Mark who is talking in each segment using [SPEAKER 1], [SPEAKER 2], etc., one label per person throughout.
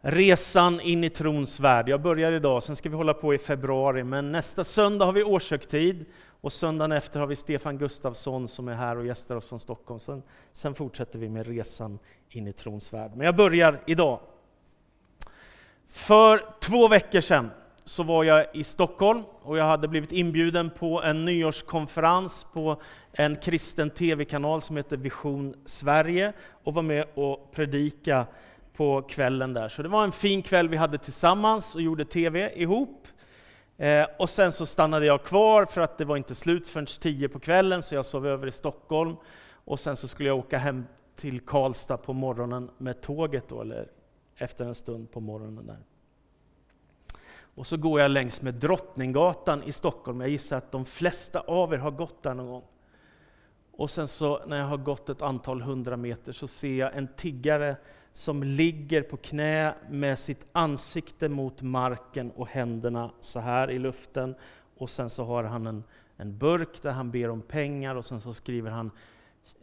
[SPEAKER 1] Resan in i trons värld. Jag börjar idag, sen ska vi hålla på i februari, men nästa söndag har vi årshögtid och söndagen efter har vi Stefan Gustafsson som är här och gästar oss från Stockholm. Sen, sen fortsätter vi med resan in i trons värld. Men jag börjar idag. För två veckor sedan så var jag i Stockholm och jag hade blivit inbjuden på en nyårskonferens på en kristen tv-kanal som heter Vision Sverige och var med och predika på kvällen där. Så det var en fin kväll vi hade tillsammans och gjorde tv ihop. Eh, och sen så stannade jag kvar för att det var inte slut förrän tio på kvällen så jag sov över i Stockholm. Och sen så skulle jag åka hem till Karlstad på morgonen med tåget då, eller efter en stund på morgonen där. Och så går jag längs med Drottninggatan i Stockholm. Jag gissar att de flesta av er har gått där någon gång. Och sen så när jag har gått ett antal hundra meter så ser jag en tiggare som ligger på knä med sitt ansikte mot marken och händerna så här i luften. Och sen så har han en, en burk där han ber om pengar och sen så skriver han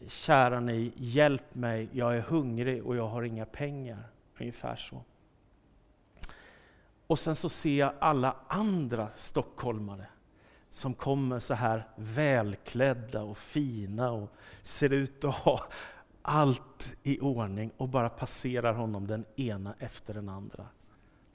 [SPEAKER 1] Kära ni, hjälp mig, jag är hungrig och jag har inga pengar. Ungefär så. Och sen så ser jag alla andra stockholmare som kommer så här välklädda och fina och ser ut att ha allt i ordning och bara passerar honom den ena efter den andra.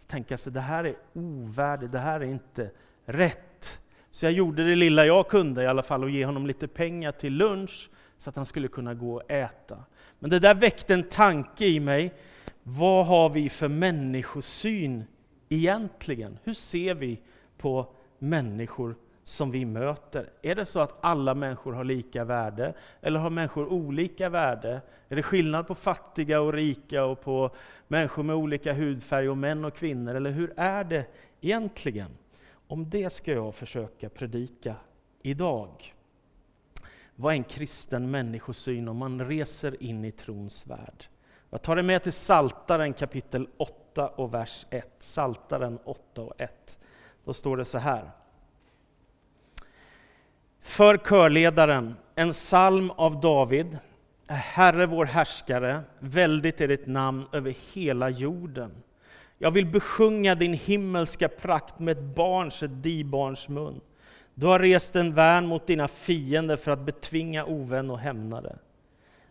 [SPEAKER 1] Tänka sig, det här är ovärdigt, det här är inte rätt. Så jag gjorde det lilla jag kunde i alla fall och ge honom lite pengar till lunch så att han skulle kunna gå och äta. Men det där väckte en tanke i mig. Vad har vi för människosyn egentligen? Hur ser vi på människor som vi möter? Är det så att alla människor har lika värde? Eller har människor olika värde? Är det skillnad på fattiga och rika och på människor med olika hudfärg och män och kvinnor? Eller hur är det egentligen? Om det ska jag försöka predika idag. Vad är en kristen människosyn om man reser in i trons värld? Jag tar det med till Saltaren kapitel 8 och vers 1. Saltaren 8 och 1. Då står det så här. För körledaren, en psalm av David. Herre vår härskare, väldigt är ditt namn över hela jorden. Jag vill besjunga din himmelska prakt med ett barns, ett dibarns mun. Du har rest en värn mot dina fiender för att betvinga ovän och hämnare.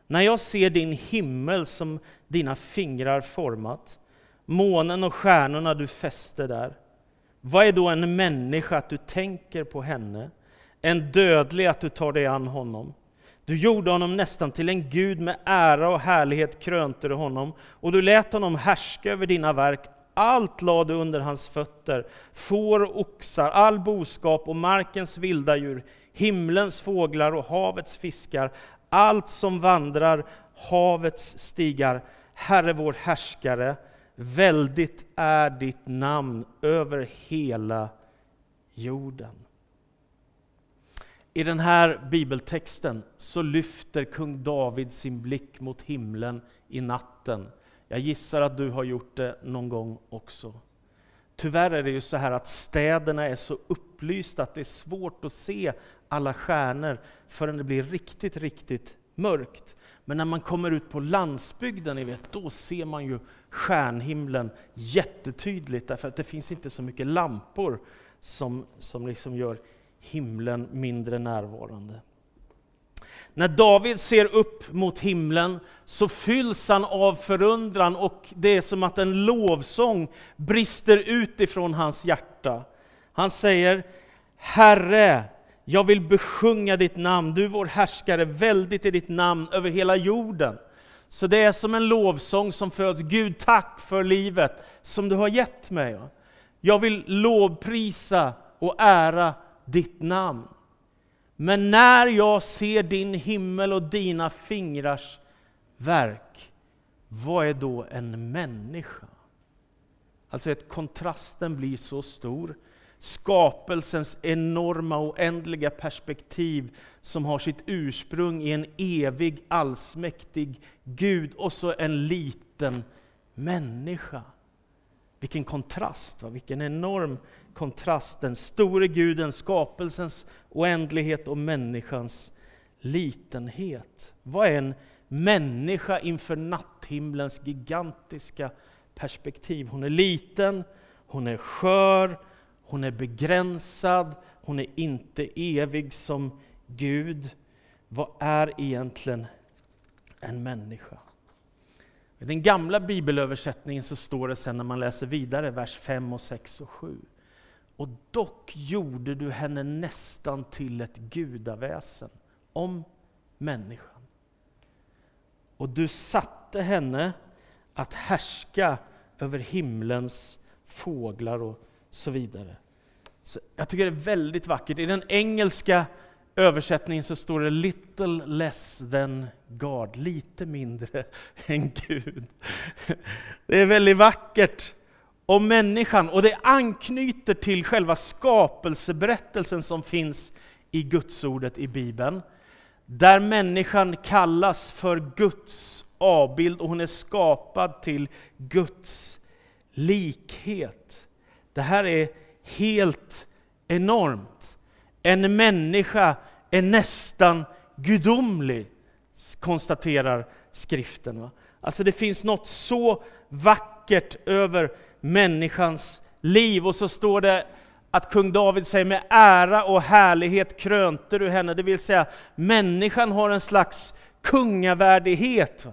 [SPEAKER 1] När jag ser din himmel som dina fingrar format, månen och stjärnorna du fäste där, vad är då en människa att du tänker på henne? En dödlig att du tar dig an honom. Du gjorde honom nästan till en gud med ära och härlighet krönte du honom, och du lät honom härska över dina verk. Allt lade du under hans fötter, får och oxar, all boskap och markens vilda djur, himlens fåglar och havets fiskar, allt som vandrar havets stigar. Herre vår härskare, väldigt är ditt namn över hela jorden. I den här bibeltexten så lyfter kung David sin blick mot himlen i natten. Jag gissar att du har gjort det någon gång också. Tyvärr är det ju så här att städerna är så upplysta att det är svårt att se alla stjärnor förrän det blir riktigt, riktigt mörkt. Men när man kommer ut på landsbygden, ni vet, då ser man ju stjärnhimlen jättetydligt därför att det finns inte så mycket lampor som, som liksom gör himlen mindre närvarande. När David ser upp mot himlen så fylls han av förundran och det är som att en lovsång brister ut ifrån hans hjärta. Han säger Herre, jag vill besjunga ditt namn, du vår härskare, väldigt i ditt namn över hela jorden. Så det är som en lovsång som föds. Gud, tack för livet som du har gett mig. Jag vill lovprisa och ära ditt namn. Men när jag ser din himmel och dina fingrars verk, vad är då en människa? Alltså att kontrasten blir så stor. Skapelsens enorma oändliga perspektiv som har sitt ursprung i en evig allsmäktig Gud och så en liten människa. Vilken kontrast, va? vilken enorm kontrast. Den store guden, skapelsens oändlighet och människans litenhet. Vad är en människa inför natthimlens gigantiska perspektiv. Hon är liten, hon är skör, hon är begränsad, hon är inte evig som Gud. Vad är egentligen en människa? I den gamla bibelöversättningen så står det sen när man läser vidare, vers 5, och 6 och 7. Och dock gjorde du henne nästan till ett gudaväsen, om människan. Och du satte henne att härska över himlens fåglar och så vidare. Så jag tycker det är väldigt vackert. I den engelska översättningen så står det ”little less than God”, lite mindre än Gud. Det är väldigt vackert om människan, och det anknyter till själva skapelseberättelsen som finns i Gudsordet i Bibeln, där människan kallas för Guds avbild och hon är skapad till Guds likhet. Det här är helt enormt. En människa är nästan gudomlig, konstaterar skriften. Alltså det finns något så vackert över människans liv. Och så står det att kung David säger med ära och härlighet krönte du henne. Det vill säga, människan har en slags kungavärdighet.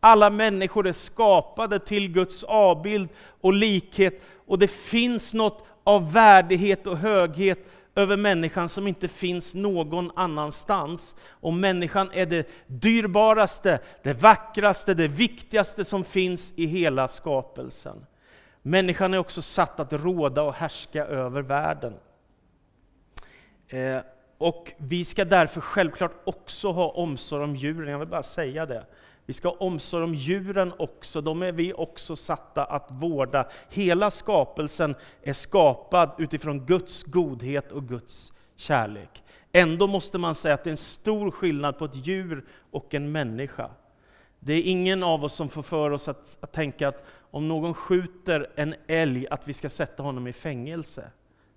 [SPEAKER 1] Alla människor är skapade till Guds avbild och likhet. Och det finns något av värdighet och höghet över människan som inte finns någon annanstans. Och människan är det dyrbaraste, det vackraste, det viktigaste som finns i hela skapelsen. Människan är också satt att råda och härska över världen. Eh, och vi ska därför självklart också ha omsorg om djuren, jag vill bara säga det. Vi ska ha omsorg om djuren också, de är vi också satta att vårda. Hela skapelsen är skapad utifrån Guds godhet och Guds kärlek. Ändå måste man säga att det är en stor skillnad på ett djur och en människa. Det är ingen av oss som får för oss att, att tänka att om någon skjuter en älg, att vi ska sätta honom i fängelse.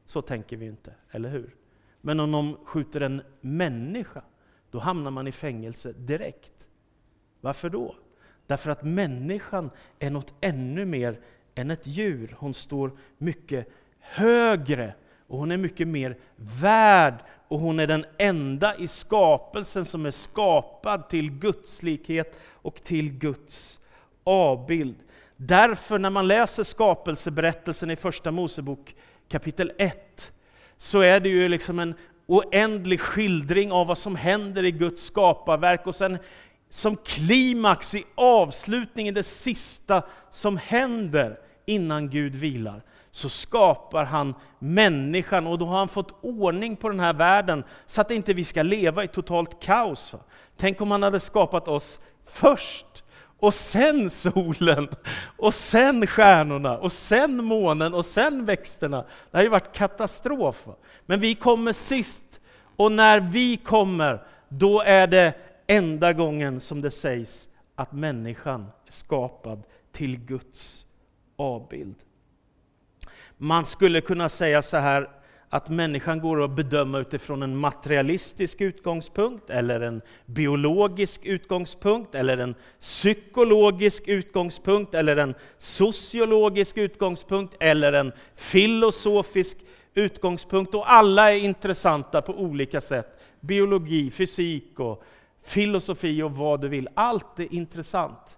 [SPEAKER 1] Så tänker vi inte, eller hur? Men om någon skjuter en människa, då hamnar man i fängelse direkt. Varför då? Därför att människan är något ännu mer än ett djur. Hon står mycket högre och hon är mycket mer värd och hon är den enda i skapelsen som är skapad till Guds likhet och till Guds avbild. Därför när man läser skapelseberättelsen i Första Mosebok kapitel 1, så är det ju liksom en oändlig skildring av vad som händer i Guds skaparverk. Och sen som klimax i avslutningen, det sista som händer innan Gud vilar, så skapar han människan och då har han fått ordning på den här världen så att inte vi ska leva i totalt kaos. Tänk om han hade skapat oss först och sen solen, och sen stjärnorna, och sen månen, och sen växterna. Det hade ju varit katastrof. Men vi kommer sist, och när vi kommer, då är det enda gången som det sägs att människan är skapad till Guds avbild. Man skulle kunna säga så här att människan går att bedöma utifrån en materialistisk utgångspunkt, eller en biologisk utgångspunkt, eller en psykologisk utgångspunkt, eller en sociologisk utgångspunkt, eller en filosofisk utgångspunkt. Och alla är intressanta på olika sätt. Biologi, fysik och filosofi och vad du vill. Allt är intressant.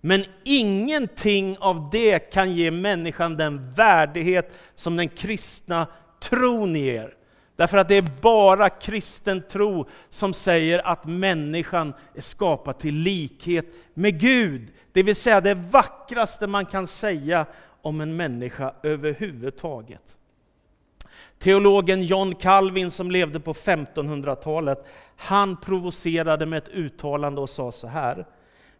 [SPEAKER 1] Men ingenting av det kan ge människan den värdighet som den kristna tron ger. Därför att det är bara kristen tro som säger att människan är skapad till likhet med Gud. Det vill säga det vackraste man kan säga om en människa överhuvudtaget. Teologen John Calvin som levde på 1500-talet, han provocerade med ett uttalande och sa så här.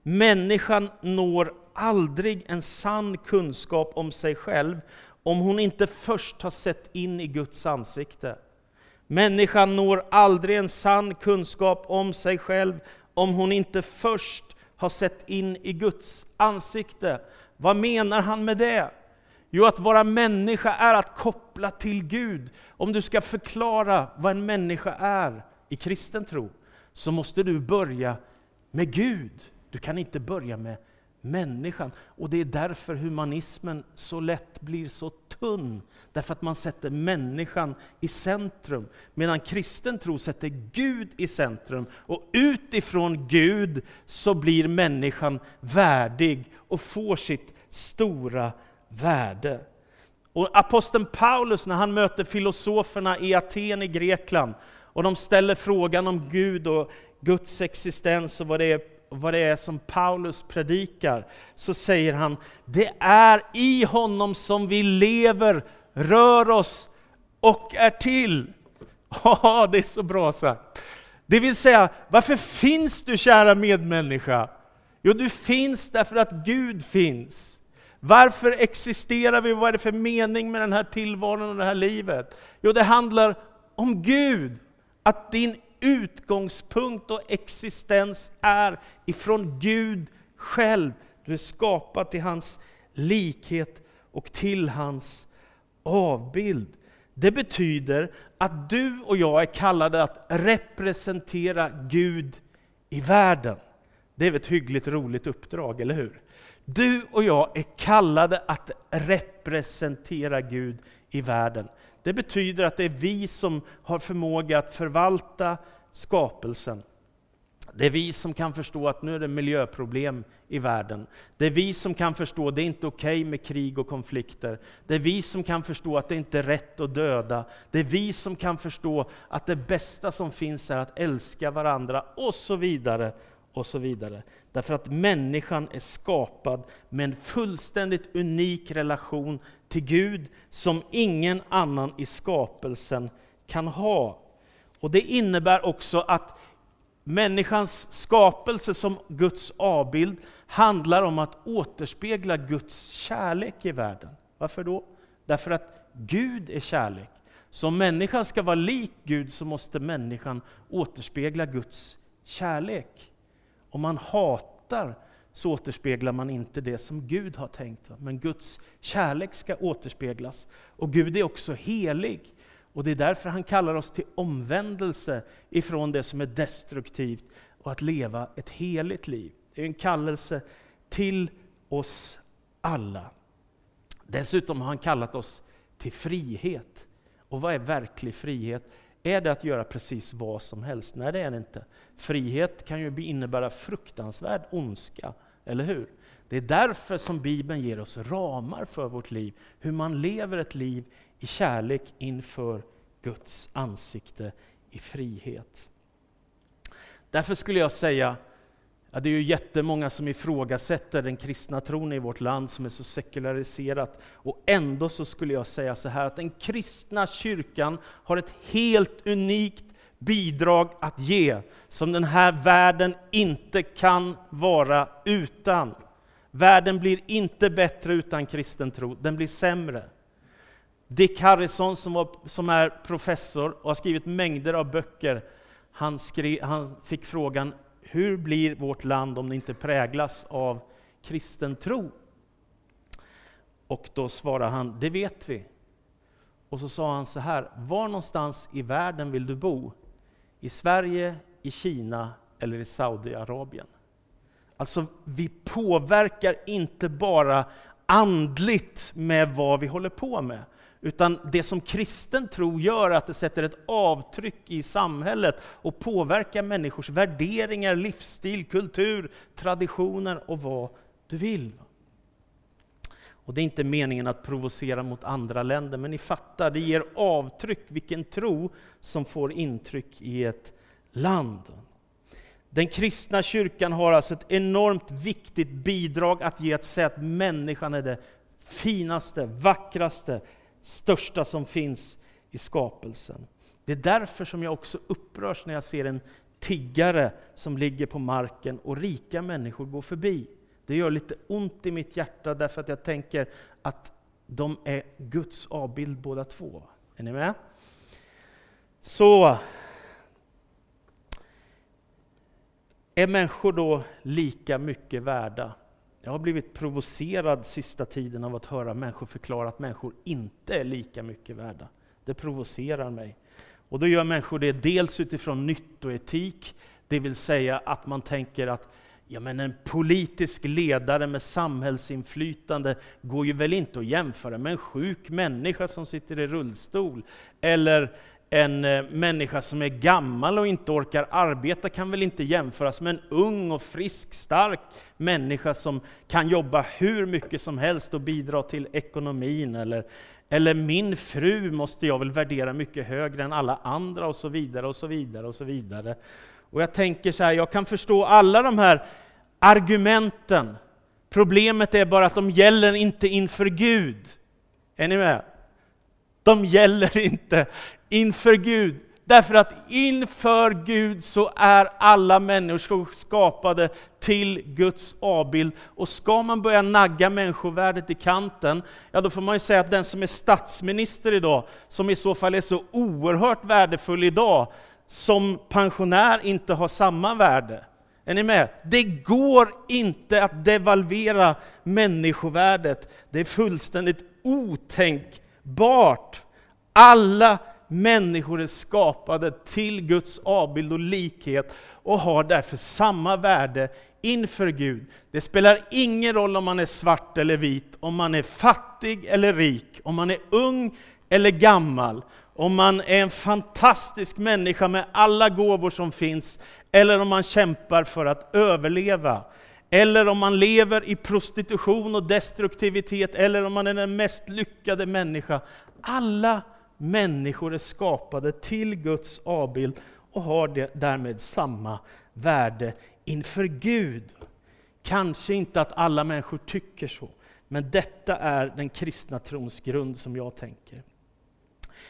[SPEAKER 1] Människan når aldrig en sann kunskap om sig själv om hon inte först har sett in i Guds ansikte. Människan når aldrig en sann kunskap om sig själv om hon inte först har sett in i Guds ansikte. Vad menar han med det? Jo, att vara människa är att koppla till Gud. Om du ska förklara vad en människa är i kristen tro, så måste du börja med Gud. Du kan inte börja med människan. Och det är därför humanismen så lätt blir så tunn. Därför att man sätter människan i centrum. Medan kristen tro sätter Gud i centrum. Och utifrån Gud så blir människan värdig och får sitt stora värde. Och aposteln Paulus, när han möter filosoferna i Aten i Grekland, och de ställer frågan om Gud och Guds existens och vad det är vad det är som Paulus predikar, så säger han, det är i honom som vi lever, rör oss och är till. Ja, det är så bra sagt. Det vill säga, varför finns du kära medmänniska? Jo, du finns därför att Gud finns. Varför existerar vi? Vad är det för mening med den här tillvaron och det här livet? Jo, det handlar om Gud. Att din utgångspunkt och existens är ifrån Gud själv. Du är skapad till hans likhet och till hans avbild. Det betyder att du och jag är kallade att representera Gud i världen. Det är väl ett hyggligt roligt uppdrag, eller hur? Du och jag är kallade att representera Gud i världen. Det betyder att det är vi som har förmåga att förvalta skapelsen. Det är vi som kan förstå att nu är det miljöproblem i världen. Det är vi som kan förstå att det är inte okej okay med krig och konflikter. Det är vi som kan förstå att det inte är rätt att döda. Det är vi som kan förstå att det bästa som finns är att älska varandra och så vidare och så vidare. Därför att människan är skapad med en fullständigt unik relation till Gud som ingen annan i skapelsen kan ha. Och Det innebär också att människans skapelse som Guds avbild handlar om att återspegla Guds kärlek i världen. Varför då? Därför att Gud är kärlek. Så om människan ska vara lik Gud så måste människan återspegla Guds kärlek. Om man hatar så återspeglar man inte det som Gud har tänkt. Men Guds kärlek ska återspeglas. Och Gud är också helig. Och det är därför han kallar oss till omvändelse ifrån det som är destruktivt och att leva ett heligt liv. Det är en kallelse till oss alla. Dessutom har han kallat oss till frihet. Och vad är verklig frihet? Är det att göra precis vad som helst? Nej, det är det inte. Frihet kan ju innebära fruktansvärd ondska, eller hur? Det är därför som Bibeln ger oss ramar för vårt liv, hur man lever ett liv i kärlek inför Guds ansikte i frihet. Därför skulle jag säga, ja, det är ju jättemånga som ifrågasätter den kristna tron i vårt land som är så sekulariserat. Och ändå så skulle jag säga så här att den kristna kyrkan har ett helt unikt bidrag att ge som den här världen inte kan vara utan. Världen blir inte bättre utan kristen tro, den blir sämre. Dick Harrison som, var, som är professor och har skrivit mängder av böcker, han, skri, han fick frågan hur blir vårt land om det inte präglas av kristen tro? Och då svarar han, det vet vi. Och så sa han så här, var någonstans i världen vill du bo? I Sverige, i Kina eller i Saudiarabien? Alltså, vi påverkar inte bara andligt med vad vi håller på med, utan det som kristen tro gör är att det sätter ett avtryck i samhället och påverkar människors värderingar, livsstil, kultur, traditioner och vad du vill. Och Det är inte meningen att provocera mot andra länder, men ni fattar, det ger avtryck vilken tro som får intryck i ett land. Den kristna kyrkan har alltså ett enormt viktigt bidrag att ge, att säga att människan är det finaste, vackraste, största som finns i skapelsen. Det är därför som jag också upprörs när jag ser en tiggare som ligger på marken och rika människor går förbi. Det gör lite ont i mitt hjärta därför att jag tänker att de är Guds avbild båda två. Är ni med? Så, är människor då lika mycket värda? Jag har blivit provocerad sista tiden av att höra människor förklara att människor inte är lika mycket värda. Det provocerar mig. Och då gör människor det dels utifrån nyttoetik, det vill säga att man tänker att Ja, men en politisk ledare med samhällsinflytande går ju väl inte att jämföra med en sjuk människa som sitter i rullstol, eller en eh, människa som är gammal och inte orkar arbeta kan väl inte jämföras med en ung och frisk, stark människa som kan jobba hur mycket som helst och bidra till ekonomin. Eller, eller min fru måste jag väl värdera mycket högre än alla andra och så vidare och så vidare och så vidare. Och jag tänker så här, jag kan förstå alla de här argumenten. Problemet är bara att de gäller inte inför Gud. Är ni med? De gäller inte inför Gud. Därför att inför Gud så är alla människor skapade till Guds avbild. Och ska man börja nagga människovärdet i kanten, ja då får man ju säga att den som är statsminister idag, som i så fall är så oerhört värdefull idag, som pensionär inte har samma värde. Är ni med? Det går inte att devalvera människovärdet. Det är fullständigt otänkbart. Alla människor är skapade till Guds avbild och likhet och har därför samma värde inför Gud. Det spelar ingen roll om man är svart eller vit, om man är fattig eller rik, om man är ung eller gammal, om man är en fantastisk människa med alla gåvor som finns, eller om man kämpar för att överleva, eller om man lever i prostitution och destruktivitet, eller om man är den mest lyckade människa. Alla människor är skapade till Guds avbild och har därmed samma värde inför Gud. Kanske inte att alla människor tycker så, men detta är den kristna trons grund som jag tänker.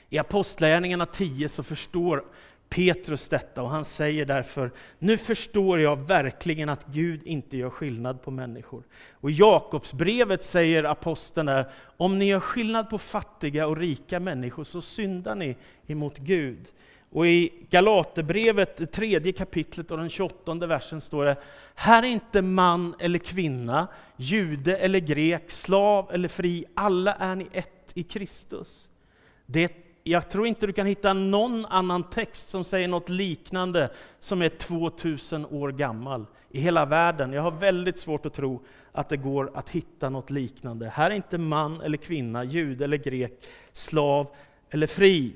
[SPEAKER 1] I Apostlagärningarna 10 så förstår Petrus detta och han säger därför, nu förstår jag verkligen att Gud inte gör skillnad på människor. Och i Jakobsbrevet säger aposteln där, om ni gör skillnad på fattiga och rika människor så syndar ni emot Gud. Och i Galaterbrevet, det tredje kapitlet och den 28 versen står det, här är inte man eller kvinna, jude eller grek, slav eller fri, alla är ni ett i Kristus. Det jag tror inte du kan hitta någon annan text som säger något liknande som är 2000 år gammal i hela världen. Jag har väldigt svårt att tro att det går att hitta något liknande. Här är inte man eller kvinna, jude eller grek, slav eller fri.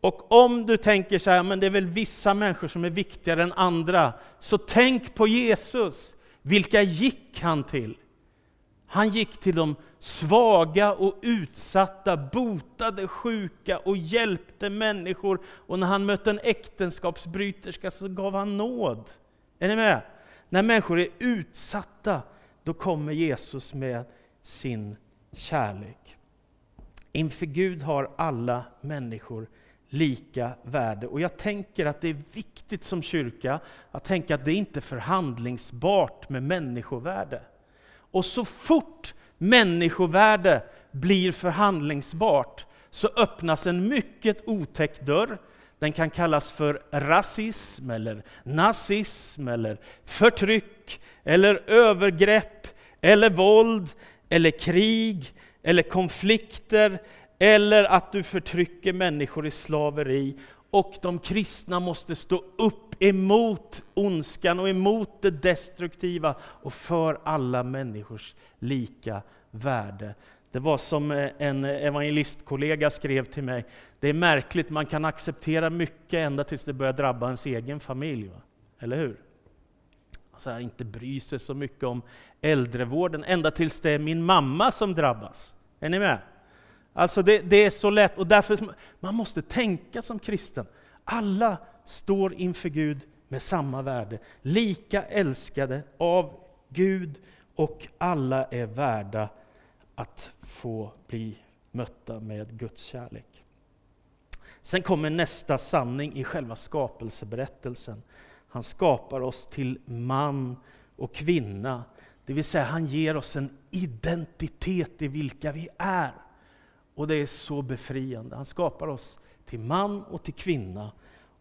[SPEAKER 1] Och om du tänker så här, men det är väl vissa människor som är viktigare än andra, så tänk på Jesus. Vilka gick han till? Han gick till de svaga och utsatta, botade sjuka och hjälpte människor. Och när han mötte en äktenskapsbryterska så gav han nåd. Är ni med? När människor är utsatta, då kommer Jesus med sin kärlek. Inför Gud har alla människor lika värde. Och jag tänker att det är viktigt som kyrka att tänka att det inte är förhandlingsbart med människovärde. Och så fort människovärde blir förhandlingsbart så öppnas en mycket otäck dörr. Den kan kallas för rasism, eller nazism, eller förtryck, eller övergrepp, eller våld, eller krig, eller konflikter, eller att du förtrycker människor i slaveri. Och de kristna måste stå upp emot ondskan och emot det destruktiva och för alla människors lika värde. Det var som eh, en evangelistkollega skrev till mig, det är märkligt, man kan acceptera mycket ända tills det börjar drabba ens egen familj. Va? Eller hur? Alltså, inte bry sig så mycket om äldrevården, ända tills det är min mamma som drabbas. Är ni med? Alltså det, det är så lätt, och därför man måste tänka som kristen. Alla står inför Gud med samma värde, lika älskade av Gud och alla är värda att få bli mötta med Guds kärlek. Sen kommer nästa sanning i själva skapelseberättelsen. Han skapar oss till man och kvinna, det vill säga han ger oss en identitet i vilka vi är. Och det är så befriande. Han skapar oss till man och till kvinna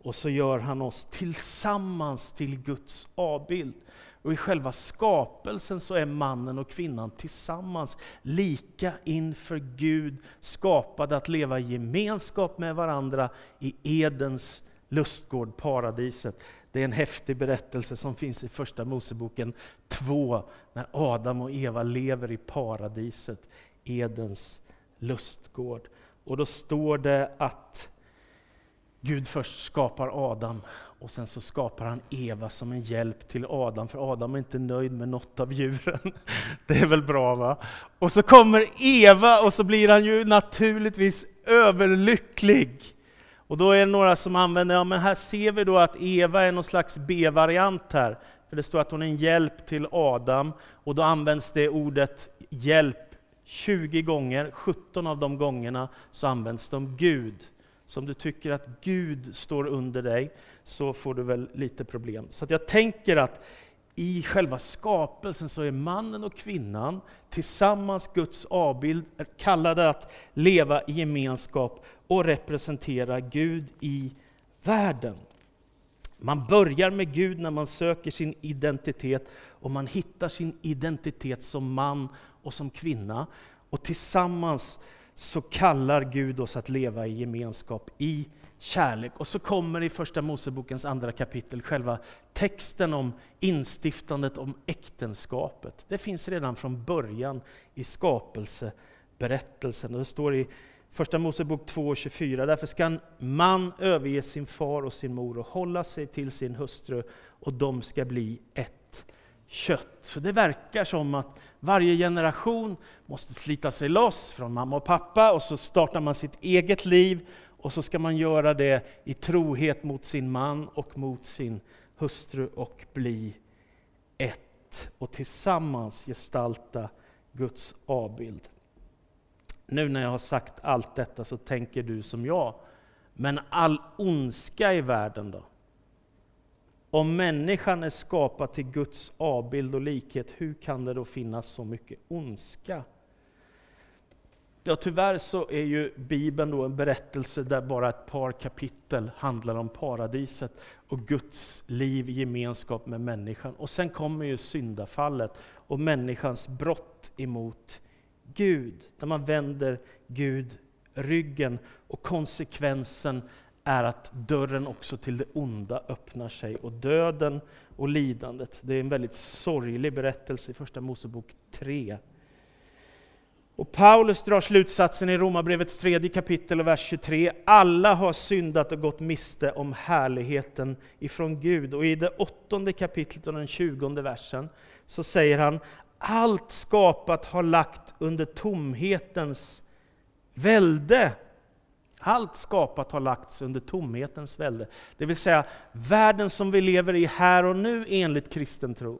[SPEAKER 1] och så gör han oss tillsammans till Guds avbild. Och i själva skapelsen så är mannen och kvinnan tillsammans, lika inför Gud, skapade att leva i gemenskap med varandra i Edens lustgård, paradiset. Det är en häftig berättelse som finns i Första Moseboken 2, när Adam och Eva lever i paradiset, Edens lustgård. Och då står det att Gud först skapar Adam och sen så skapar han Eva som en hjälp till Adam, för Adam är inte nöjd med något av djuren. Det är väl bra va? Och så kommer Eva och så blir han ju naturligtvis överlycklig. Och då är det några som använder, ja men här ser vi då att Eva är någon slags B-variant här. För det står att hon är en hjälp till Adam, och då används det ordet hjälp 20 gånger, 17 av de gångerna så används de Gud. Så om du tycker att Gud står under dig, så får du väl lite problem. Så jag tänker att i själva skapelsen så är mannen och kvinnan tillsammans Guds avbild kallade att leva i gemenskap och representera Gud i världen. Man börjar med Gud när man söker sin identitet och man hittar sin identitet som man och som kvinna. Och tillsammans så kallar Gud oss att leva i gemenskap, i kärlek. Och så kommer i Första Mosebokens andra kapitel själva texten om instiftandet om äktenskapet. Det finns redan från början i skapelseberättelsen. Och det står i Första Mosebok 2.24. Därför ska en man överge sin far och sin mor och hålla sig till sin hustru och de ska bli ett kött. Så det verkar som att varje generation måste slita sig loss från mamma och pappa och så startar man sitt eget liv och så ska man göra det i trohet mot sin man och mot sin hustru och bli ett och tillsammans gestalta Guds avbild. Nu när jag har sagt allt detta så tänker du som jag, men all ondska i världen då? Om människan är skapad till Guds avbild och likhet, hur kan det då finnas så mycket ondska? Ja, tyvärr så är ju Bibeln då en berättelse där bara ett par kapitel handlar om paradiset och Guds liv i gemenskap med människan. Och sen kommer ju syndafallet och människans brott emot Gud, där man vänder Gud ryggen och konsekvensen är att dörren också till det onda öppnar sig och döden och lidandet. Det är en väldigt sorglig berättelse i Första Mosebok 3. Och Paulus drar slutsatsen i Romarbrevets tredje kapitel och vers 23. Alla har syndat och gått miste om härligheten ifrån Gud. Och i det åttonde kapitlet och den tjugonde versen så säger han allt skapat har lagt under tomhetens välde. Allt skapat har lagts under tomhetens välde. Det vill säga, världen som vi lever i här och nu enligt kristen tro,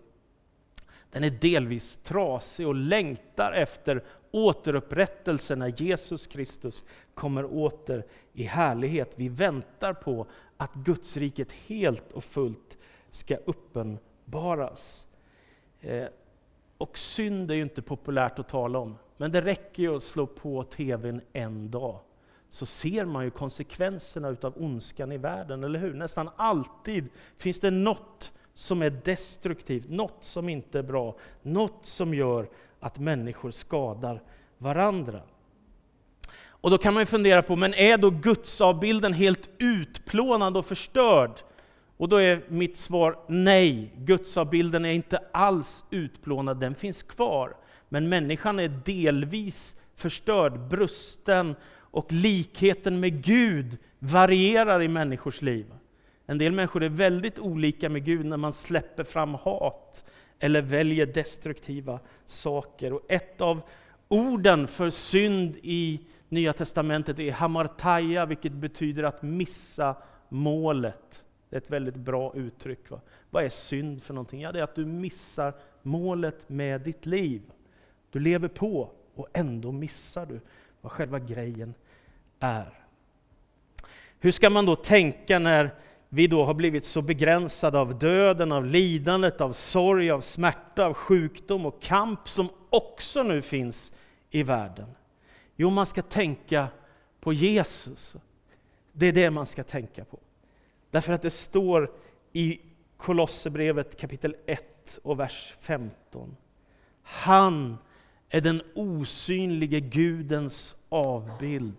[SPEAKER 1] den är delvis trasig och längtar efter återupprättelse när Jesus Kristus kommer åter i härlighet. Vi väntar på att Guds riket helt och fullt ska uppenbaras. Eh, och synd är ju inte populärt att tala om, men det räcker ju att slå på TVn en dag så ser man ju konsekvenserna utav ondskan i världen, eller hur? Nästan alltid finns det något som är destruktivt, något som inte är bra, något som gör att människor skadar varandra. Och då kan man ju fundera på, men är då gudsavbilden helt utplånad och förstörd? Och då är mitt svar nej, gudsavbilden är inte alls utplånad, den finns kvar. Men människan är delvis förstörd, brusten och likheten med Gud varierar i människors liv. En del människor är väldigt olika med Gud när man släpper fram hat eller väljer destruktiva saker. Och ett av orden för synd i Nya Testamentet är hamartaja, vilket betyder att missa målet. Det är ett väldigt bra uttryck. Va? Vad är synd för någonting? Ja, det är att du missar målet med ditt liv. Du lever på och ändå missar du vad själva grejen är. Hur ska man då tänka när vi då har blivit så begränsade av döden, av lidandet, av sorg, av smärta, av sjukdom och kamp som också nu finns i världen? Jo, man ska tänka på Jesus. Det är det man ska tänka på. Därför att det står i Kolosserbrevet kapitel 1 och vers 15. Han är den osynlige Gudens avbild.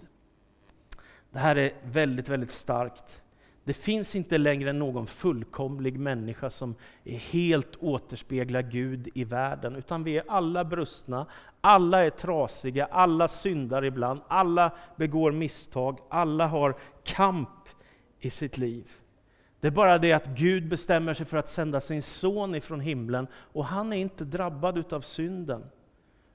[SPEAKER 1] Det här är väldigt, väldigt starkt. Det finns inte längre någon fullkomlig människa som är helt återspeglar Gud i världen, utan vi är alla brustna, alla är trasiga, alla syndar ibland, alla begår misstag, alla har kamp i sitt liv. Det är bara det att Gud bestämmer sig för att sända sin son ifrån himlen, och han är inte drabbad utav synden.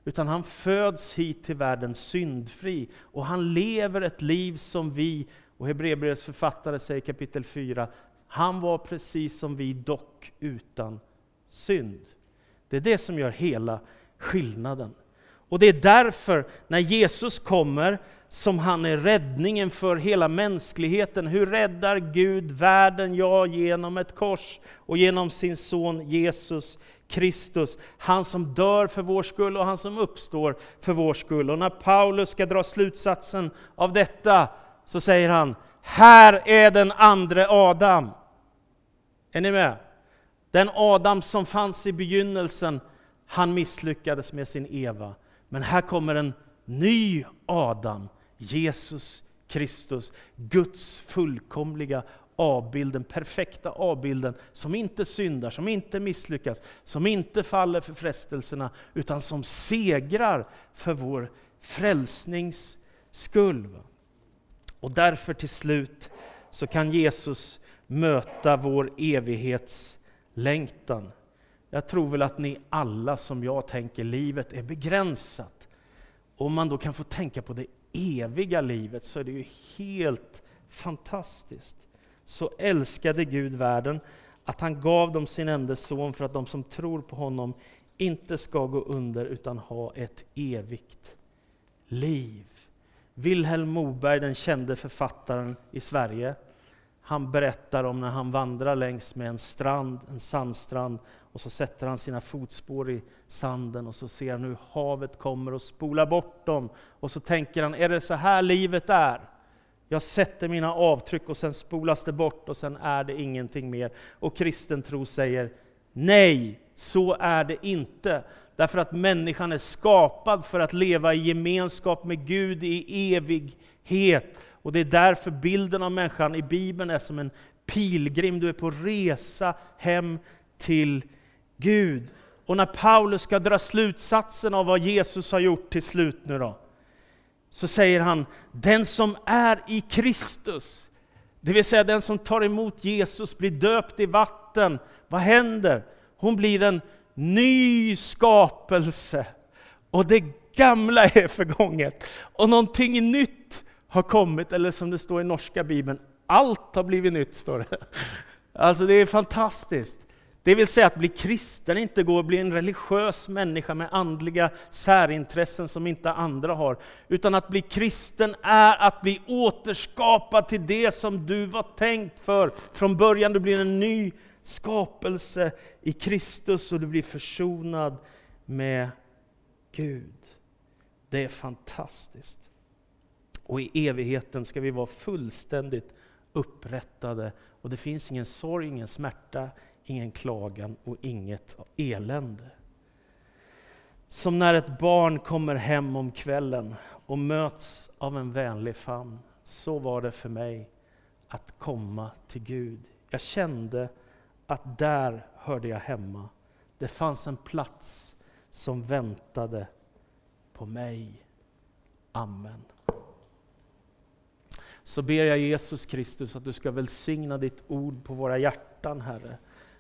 [SPEAKER 1] Utan han föds hit till världen syndfri, och han lever ett liv som vi och Hebreerbrevets författare säger i kapitel 4, han var precis som vi, dock utan synd. Det är det som gör hela skillnaden. Och det är därför, när Jesus kommer, som han är räddningen för hela mänskligheten. Hur räddar Gud världen? Ja, genom ett kors och genom sin son Jesus Kristus. Han som dör för vår skull och han som uppstår för vår skull. Och när Paulus ska dra slutsatsen av detta, så säger han, här är den andra Adam. Är ni med? Den Adam som fanns i begynnelsen, han misslyckades med sin Eva. Men här kommer en ny Adam, Jesus Kristus, Guds fullkomliga avbild, den perfekta avbilden som inte syndar, som inte misslyckas, som inte faller för frestelserna, utan som segrar för vår frälsnings skull. Och därför till slut så kan Jesus möta vår evighetslängtan. Jag tror väl att ni alla som jag tänker, livet är begränsat. Om man då kan få tänka på det eviga livet så är det ju helt fantastiskt. Så älskade Gud världen att han gav dem sin enda son för att de som tror på honom inte ska gå under utan ha ett evigt liv. Vilhelm Moberg, den kände författaren i Sverige, han berättar om när han vandrar längs med en strand, en sandstrand, och så sätter han sina fotspår i sanden och så ser han hur havet kommer och spolar bort dem. Och så tänker han, är det så här livet är? Jag sätter mina avtryck och sen spolas det bort och sen är det ingenting mer. Och kristen tro säger, nej, så är det inte. Därför att människan är skapad för att leva i gemenskap med Gud i evighet. Och det är därför bilden av människan i Bibeln är som en pilgrim, du är på resa hem till Gud. Och när Paulus ska dra slutsatsen av vad Jesus har gjort till slut nu då, så säger han, den som är i Kristus, det vill säga den som tar emot Jesus, blir döpt i vatten, vad händer? Hon blir en ny skapelse. Och det gamla är förgånget. Och någonting nytt har kommit, eller som det står i norska bibeln, allt har blivit nytt, står det. Alltså det är fantastiskt. Det vill säga att bli kristen inte går att bli en religiös människa med andliga särintressen som inte andra har. Utan att bli kristen är att bli återskapad till det som du var tänkt för från början. Du blir en ny skapelse i Kristus och du blir försonad med Gud. Det är fantastiskt. Och i evigheten ska vi vara fullständigt upprättade och det finns ingen sorg, ingen smärta, ingen klagan och inget elände. Som när ett barn kommer hem om kvällen och möts av en vänlig famn. Så var det för mig att komma till Gud. Jag kände att där hörde jag hemma. Det fanns en plats som väntade på mig. Amen. Så ber jag Jesus Kristus att du ska välsigna ditt ord på våra hjärtan, Herre.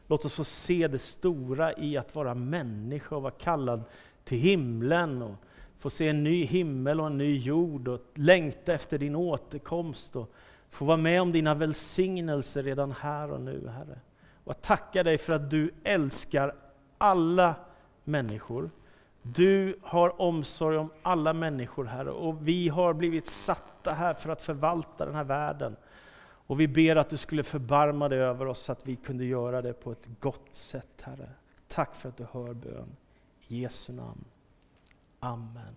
[SPEAKER 1] Låt oss få se det stora i att vara människa och vara kallad till himlen och få se en ny himmel och en ny jord och längta efter din återkomst och få vara med om dina välsignelser redan här och nu, Herre. Och jag tackar dig för att du älskar alla människor. Du har omsorg om alla människor, Herre, och vi har blivit satta här för att förvalta den här världen. Och vi ber att du skulle förbarma dig över oss så att vi kunde göra det på ett gott sätt, Herre. Tack för att du hör bön. I Jesu namn. Amen.